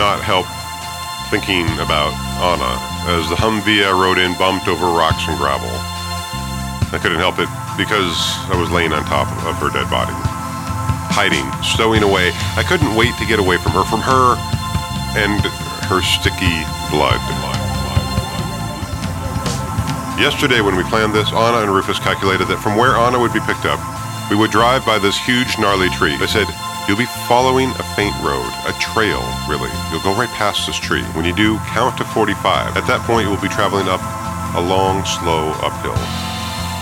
not help thinking about Anna as the Humvee I rode in bumped over rocks and gravel. I couldn't help it because I was laying on top of her dead body. Hiding, stowing away. I couldn't wait to get away from her, from her and her sticky blood. Yesterday, when we planned this, Anna and Rufus calculated that from where Anna would be picked up, we would drive by this huge, gnarly tree. They said, You'll be following a faint road, a trail, really. You'll go right past this tree. When you do, count to 45. At that point, you will be traveling up a long, slow uphill.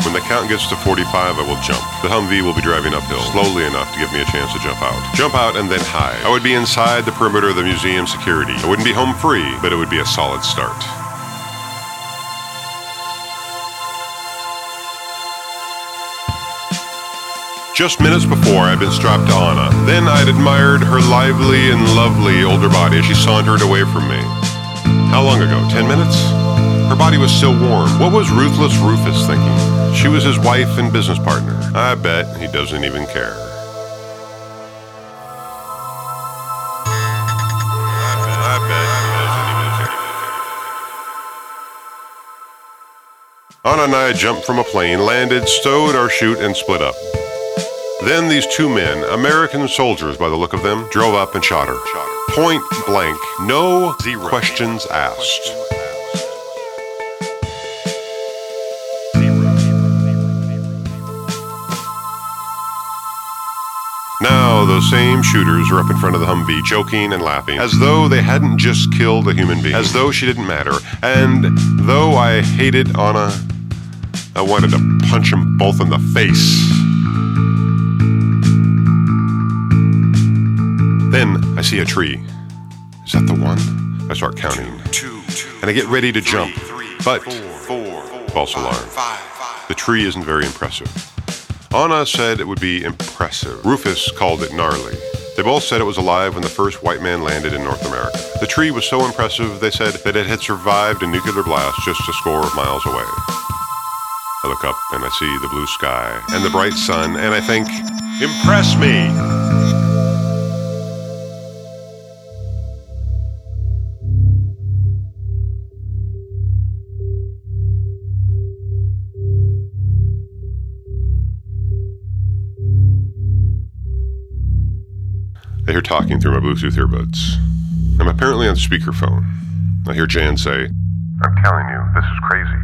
When the count gets to 45, I will jump. The Humvee will be driving uphill, slowly enough to give me a chance to jump out. Jump out and then hide. I would be inside the perimeter of the museum security. I wouldn't be home free, but it would be a solid start. Just minutes before, I'd been strapped to Anna. Then I'd admired her lively and lovely older body as she sauntered away from me. How long ago? Ten minutes? Her body was still warm. What was ruthless Rufus thinking? She was his wife and business partner. I bet he doesn't even care. Anna and I jumped from a plane, landed, stowed our chute, and split up. Then these two men, American soldiers by the look of them, drove up and shot her. Point blank, no Zero. questions asked. Now, those same shooters are up in front of the Humvee, joking and laughing, as though they hadn't just killed a human being, as though she didn't matter. And though I hated Anna, I wanted to punch them both in the face. Then I see a tree. Is that the one? I start counting. And I get ready to jump. But false alarm. The tree isn't very impressive. Anna said it would be impressive. Rufus called it gnarly. They both said it was alive when the first white man landed in North America. The tree was so impressive, they said, that it had survived a nuclear blast just a score of miles away. I look up and I see the blue sky and the bright sun, and I think, Impress me! I hear talking through my Bluetooth earbuds. I'm apparently on speakerphone. I hear Jan say, I'm telling you, this is crazy.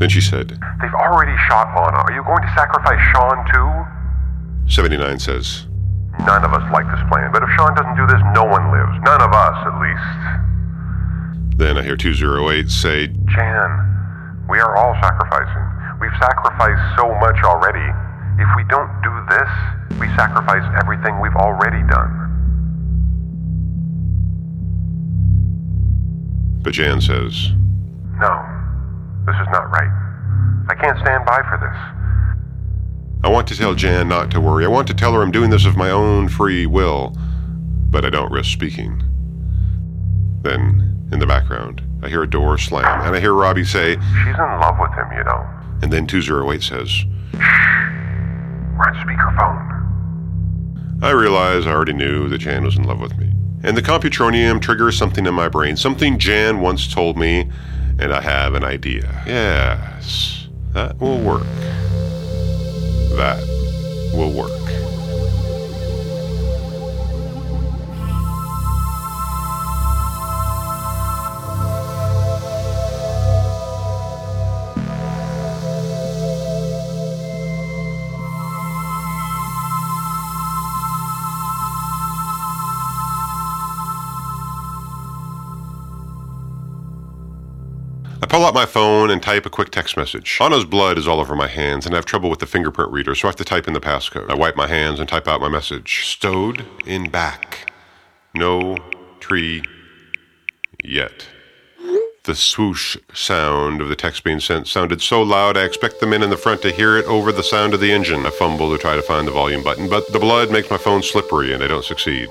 Then she said, They've already shot Anna. Are you going to sacrifice Sean too? 79 says, None of us like this plan, but if Sean doesn't do this, no one lives. None of us, at least. Then I hear 208 say, Jan, we are all sacrificing. We've sacrificed so much already. If we don't do this, we sacrifice everything we've already done. But Jan says, No, this is not right. I can't stand by for this. I want to tell Jan not to worry. I want to tell her I'm doing this of my own free will, but I don't risk speaking. Then, in the background, I hear a door slam, and I hear Robbie say, She's in love with him, you know. And then 208 says, speakerphone. I realize I already knew that Jan was in love with me. And the Computronium triggers something in my brain, something Jan once told me, and I have an idea. Yes, that will work. That will work. I pull out my phone and type a quick text message. Anna's blood is all over my hands, and I have trouble with the fingerprint reader, so I have to type in the passcode. I wipe my hands and type out my message. Stowed in back. No tree yet. The swoosh sound of the text being sent sounded so loud I expect the men in the front to hear it over the sound of the engine. I fumble to try to find the volume button, but the blood makes my phone slippery and I don't succeed.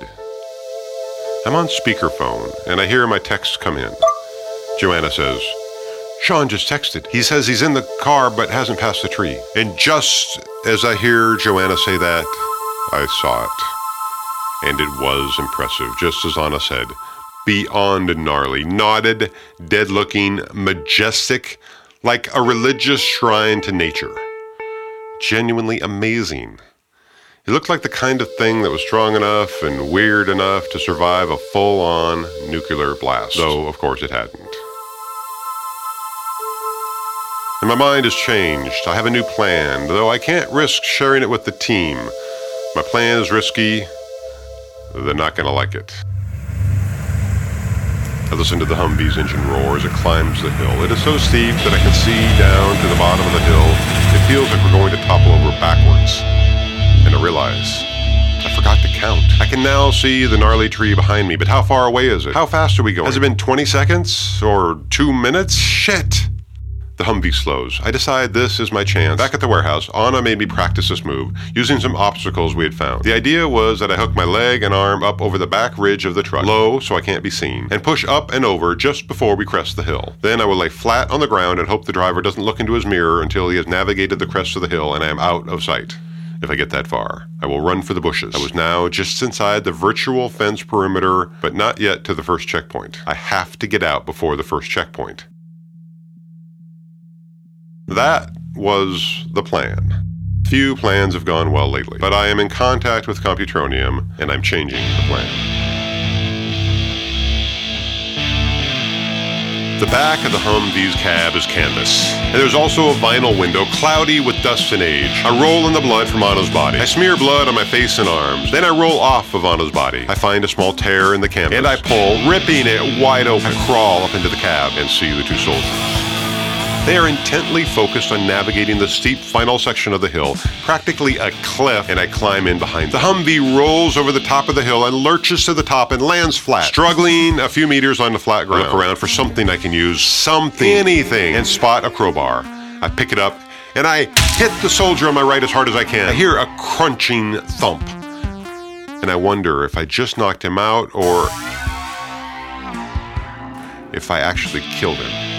I'm on speakerphone, and I hear my text come in. Joanna says, Sean just texted. He says he's in the car but hasn't passed the tree. And just as I hear Joanna say that, I saw it. And it was impressive, just as Anna said. beyond gnarly, knotted, dead looking, majestic, like a religious shrine to nature. Genuinely amazing. It looked like the kind of thing that was strong enough and weird enough to survive a full on nuclear blast, though, of course, it hadn't. And my mind has changed. I have a new plan, though I can't risk sharing it with the team. My plan is risky. They're not going to like it. I listen to the Humvee's engine roar as it climbs the hill. It is so steep that I can see down to the bottom of the hill. It feels like we're going to topple over backwards. And I realize I forgot to count. I can now see the gnarly tree behind me, but how far away is it? How fast are we going? Has it been 20 seconds? Or two minutes? Shit! The Humvee slows. I decide this is my chance. Back at the warehouse, Anna made me practice this move, using some obstacles we had found. The idea was that I hook my leg and arm up over the back ridge of the truck, low so I can't be seen, and push up and over just before we crest the hill. Then I will lay flat on the ground and hope the driver doesn't look into his mirror until he has navigated the crest of the hill and I am out of sight. If I get that far, I will run for the bushes. I was now just inside the virtual fence perimeter, but not yet to the first checkpoint. I have to get out before the first checkpoint. That was the plan. Few plans have gone well lately, but I am in contact with Computronium and I'm changing the plan. The back of the Humvee's cab is canvas, and there's also a vinyl window cloudy with dust and age. I roll in the blood from Anna's body. I smear blood on my face and arms. Then I roll off of Anna's body. I find a small tear in the canvas, and I pull, ripping it wide open. I crawl up into the cab and see the two soldiers. They are intently focused on navigating the steep final section of the hill, practically a cliff, and I climb in behind them. The Humvee rolls over the top of the hill and lurches to the top and lands flat, struggling a few meters on the flat ground. Look around for something I can use, something, anything, and spot a crowbar. I pick it up and I hit the soldier on my right as hard as I can. I hear a crunching thump, and I wonder if I just knocked him out or if I actually killed him.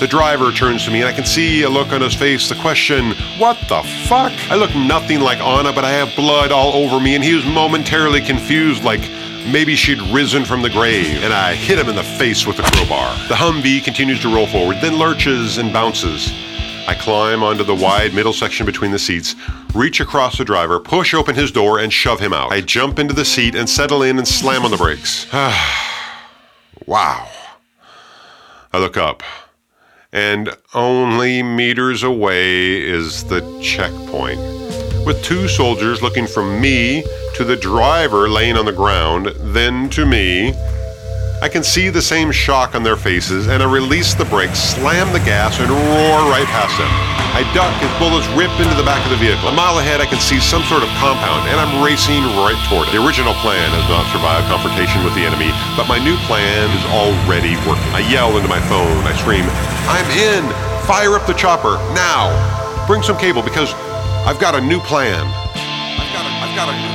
The driver turns to me and I can see a look on his face. The question, What the fuck? I look nothing like Anna, but I have blood all over me, and he was momentarily confused, like maybe she'd risen from the grave, and I hit him in the face with the crowbar. The Humvee continues to roll forward, then lurches and bounces. I climb onto the wide middle section between the seats, reach across the driver, push open his door, and shove him out. I jump into the seat and settle in and slam on the brakes. wow. I look up and only meters away is the checkpoint. With two soldiers looking from me to the driver laying on the ground, then to me, I can see the same shock on their faces, and I release the brakes, slam the gas, and roar right past them. I duck as bullets rip into the back of the vehicle. A mile ahead, I can see some sort of compound, and I'm racing right toward it. The original plan has not survived confrontation with the enemy, but my new plan is already working. I yell into my phone. I scream, I'm in! Fire up the chopper, now! Bring some cable, because I've got a new plan. I've got a, I've got a new